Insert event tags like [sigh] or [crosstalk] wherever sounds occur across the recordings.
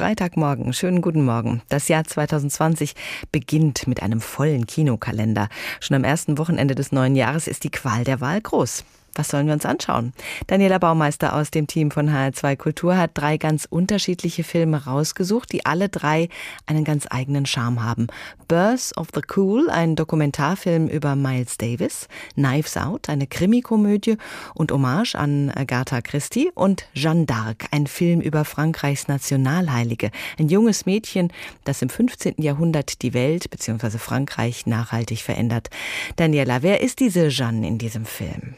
Freitagmorgen, schönen guten Morgen. Das Jahr 2020 beginnt mit einem vollen Kinokalender. Schon am ersten Wochenende des neuen Jahres ist die Qual der Wahl groß. Was sollen wir uns anschauen? Daniela Baumeister aus dem Team von HR2 Kultur hat drei ganz unterschiedliche Filme rausgesucht, die alle drei einen ganz eigenen Charme haben. Birth of the Cool, ein Dokumentarfilm über Miles Davis, Knives Out, eine Krimikomödie und Hommage an Agatha Christie und Jeanne d'Arc, ein Film über Frankreichs Nationalheilige, ein junges Mädchen, das im 15. Jahrhundert die Welt bzw. Frankreich nachhaltig verändert. Daniela, wer ist diese Jeanne in diesem Film?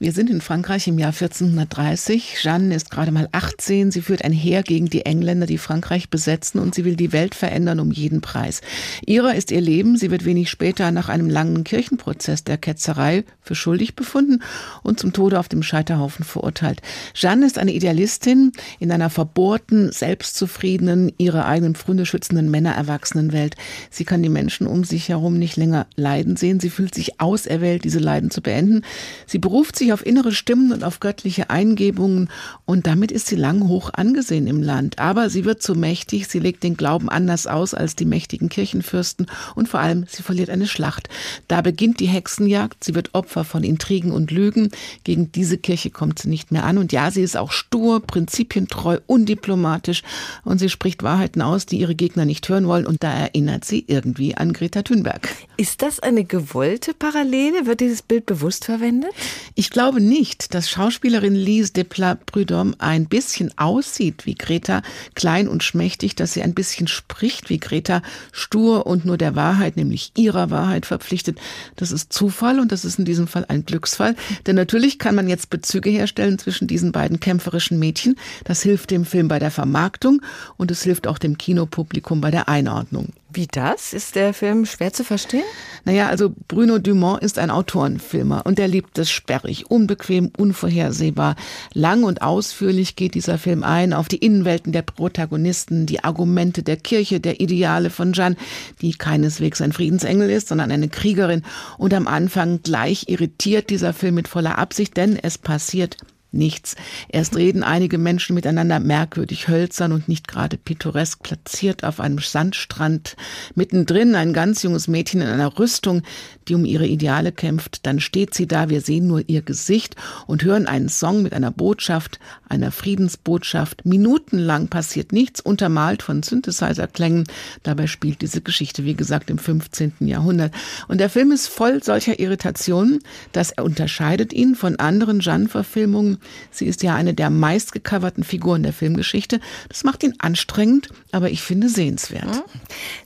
Wir sind in Frankreich im Jahr 1430. Jeanne ist gerade mal 18. Sie führt ein Heer gegen die Engländer, die Frankreich besetzen und sie will die Welt verändern um jeden Preis. Ihrer ist ihr Leben. Sie wird wenig später nach einem langen Kirchenprozess der Ketzerei für schuldig befunden und zum Tode auf dem Scheiterhaufen verurteilt. Jeanne ist eine Idealistin in einer verbohrten, selbstzufriedenen, ihre eigenen Freunde schützenden Männererwachsenen Welt. Sie kann die Menschen um sich herum nicht länger leiden sehen. Sie fühlt sich auserwählt, diese Leiden zu beenden. Sie beruft sich auf innere Stimmen und auf göttliche Eingebungen und damit ist sie lang hoch angesehen im Land. Aber sie wird zu mächtig, sie legt den Glauben anders aus als die mächtigen Kirchenfürsten und vor allem sie verliert eine Schlacht. Da beginnt die Hexenjagd, sie wird Opfer von Intrigen und Lügen. Gegen diese Kirche kommt sie nicht mehr an und ja, sie ist auch stur, prinzipientreu, undiplomatisch und sie spricht Wahrheiten aus, die ihre Gegner nicht hören wollen und da erinnert sie irgendwie an Greta Thunberg. Ist das eine gewollte Parallele? Wird dieses Bild bewusst verwendet? Ich glaube nicht, dass Schauspielerin Lise Desplat-Prudhomme ein bisschen aussieht wie Greta, klein und schmächtig, dass sie ein bisschen spricht wie Greta, stur und nur der Wahrheit, nämlich ihrer Wahrheit verpflichtet. Das ist Zufall und das ist in diesem Fall ein Glücksfall. Denn natürlich kann man jetzt Bezüge herstellen zwischen diesen beiden kämpferischen Mädchen. Das hilft dem Film bei der Vermarktung und es hilft auch dem Kinopublikum bei der Einordnung. Wie das? Ist der Film schwer zu verstehen? Naja, also Bruno Dumont ist ein Autorenfilmer und er liebt es sperrig, unbequem, unvorhersehbar. Lang und ausführlich geht dieser Film ein auf die Innenwelten der Protagonisten, die Argumente der Kirche, der Ideale von Jeanne, die keineswegs ein Friedensengel ist, sondern eine Kriegerin. Und am Anfang gleich irritiert dieser Film mit voller Absicht, denn es passiert nichts. Erst reden einige Menschen miteinander merkwürdig hölzern und nicht gerade pittoresk platziert auf einem Sandstrand. Mittendrin ein ganz junges Mädchen in einer Rüstung, die um ihre Ideale kämpft. Dann steht sie da, wir sehen nur ihr Gesicht und hören einen Song mit einer Botschaft, einer Friedensbotschaft. Minutenlang passiert nichts, untermalt von Synthesizer-Klängen. Dabei spielt diese Geschichte, wie gesagt, im 15. Jahrhundert. Und der Film ist voll solcher Irritationen, dass er unterscheidet ihn von anderen Jeanne-Verfilmungen. Sie ist ja eine der meistgecoverten Figuren der Filmgeschichte. Das macht ihn anstrengend, aber ich finde sehenswert. Hm?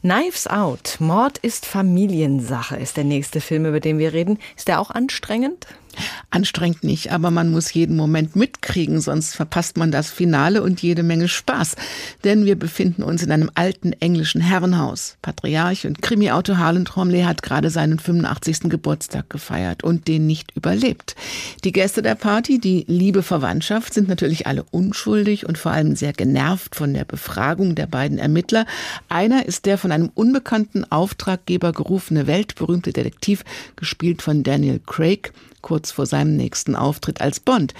Knives Out, Mord ist Familiensache, ist der nächste Film, über den wir reden. Ist der auch anstrengend? Anstrengend nicht, aber man muss jeden Moment mitkriegen, sonst verpasst man das Finale und jede Menge Spaß. Denn wir befinden uns in einem alten englischen Herrenhaus. Patriarch und Krimi-Autor Harlan Tromley hat gerade seinen 85. Geburtstag gefeiert und den nicht überlebt. Die Gäste der Party, die liebe Verwandtschaft, sind natürlich alle unschuldig und vor allem sehr genervt von der Befragung der beiden Ermittler. Einer ist der von einem unbekannten Auftraggeber gerufene weltberühmte Detektiv, gespielt von Daniel Craig kurz vor seinem nächsten Auftritt als Bond.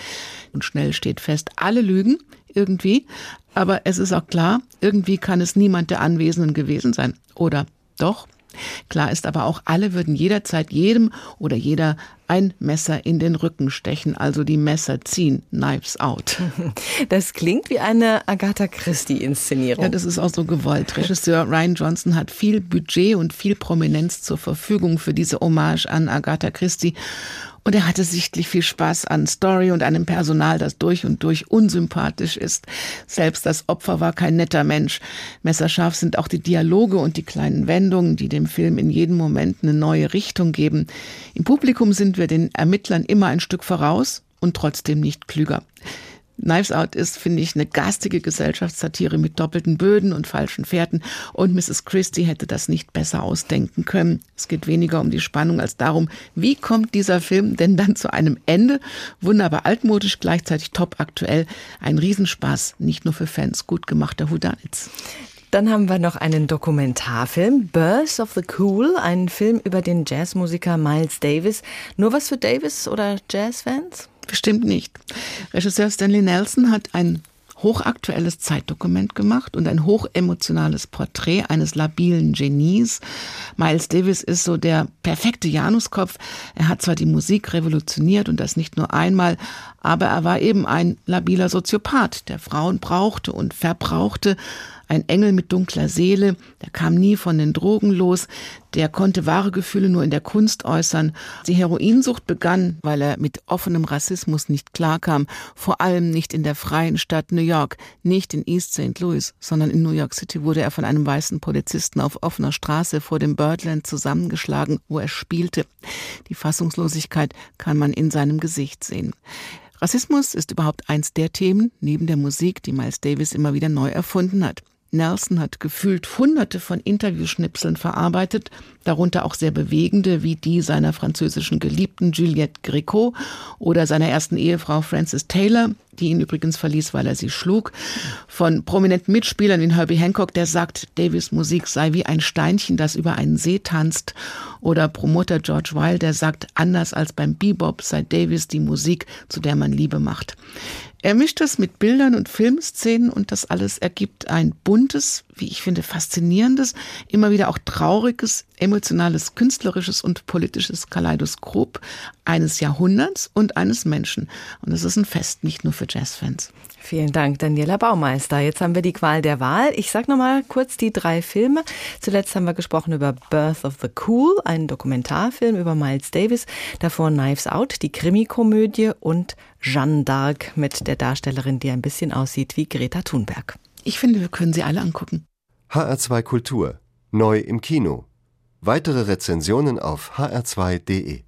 Und schnell steht fest, alle lügen irgendwie, aber es ist auch klar, irgendwie kann es niemand der Anwesenden gewesen sein. Oder doch? Klar ist aber auch, alle würden jederzeit jedem oder jeder ein Messer in den Rücken stechen, also die Messer ziehen, Knives out. [laughs] Das klingt wie eine Agatha Christie-Inszenierung. Ja, das ist auch so gewollt. Regisseur Ryan Johnson hat viel Budget und viel Prominenz zur Verfügung für diese Hommage an Agatha Christie. Und er hatte sichtlich viel Spaß an Story und einem Personal, das durch und durch unsympathisch ist. Selbst das Opfer war kein netter Mensch. Messerscharf sind auch die Dialoge und die kleinen Wendungen, die dem Film in jedem Moment eine neue Richtung geben. Im Publikum sind wir den Ermittlern immer ein Stück voraus und trotzdem nicht klüger. Knives Out ist, finde ich, eine garstige Gesellschaftssatire mit doppelten Böden und falschen Fährten. Und Mrs. Christie hätte das nicht besser ausdenken können. Es geht weniger um die Spannung als darum, wie kommt dieser Film denn dann zu einem Ende? Wunderbar altmodisch, gleichzeitig top aktuell. Ein Riesenspaß, nicht nur für Fans gut gemachter Houdanits. Dann haben wir noch einen Dokumentarfilm, Birth of the Cool, ein Film über den Jazzmusiker Miles Davis. Nur was für Davis oder Jazzfans? Bestimmt nicht. Regisseur Stanley Nelson hat ein hochaktuelles Zeitdokument gemacht und ein hochemotionales Porträt eines labilen Genies. Miles Davis ist so der perfekte Januskopf. Er hat zwar die Musik revolutioniert und das nicht nur einmal, aber er war eben ein labiler Soziopath, der Frauen brauchte und verbrauchte, ein Engel mit dunkler Seele, der kam nie von den Drogen los, der konnte wahre Gefühle nur in der Kunst äußern. Die Heroinsucht begann, weil er mit offenem Rassismus nicht klarkam, vor allem nicht in der freien Stadt New York, nicht in East St. Louis, sondern in New York City wurde er von einem weißen Polizisten auf offener Straße vor dem Birdland zusammengeschlagen, wo er spielte. Die Fassungslosigkeit kann man in seinem Gesicht sehen. Rassismus ist überhaupt eins der Themen neben der Musik, die Miles Davis immer wieder neu erfunden hat. Nelson hat gefühlt hunderte von Interviewschnipseln verarbeitet, darunter auch sehr bewegende wie die seiner französischen Geliebten Juliette Gréco oder seiner ersten Ehefrau Frances Taylor, die ihn übrigens verließ, weil er sie schlug, von prominenten Mitspielern wie Herbie Hancock, der sagt, Davis Musik sei wie ein Steinchen, das über einen See tanzt, oder Promoter George Weil, der sagt, anders als beim Bebop sei Davis die Musik, zu der man Liebe macht. Er mischt es mit Bildern und Filmszenen und das alles ergibt ein buntes, wie ich finde, faszinierendes, immer wieder auch trauriges, emotionales, künstlerisches und politisches Kaleidoskop eines Jahrhunderts und eines Menschen. Und es ist ein Fest, nicht nur für Jazzfans. Vielen Dank, Daniela Baumeister. Jetzt haben wir die Qual der Wahl. Ich sage nochmal kurz die drei Filme. Zuletzt haben wir gesprochen über Birth of the Cool, einen Dokumentarfilm über Miles Davis. Davor Knives Out, die Krimikomödie und Jeanne d'Arc mit der Darstellerin, die ein bisschen aussieht wie Greta Thunberg. Ich finde, wir können sie alle angucken. HR2 Kultur. Neu im Kino. Weitere Rezensionen auf hr2.de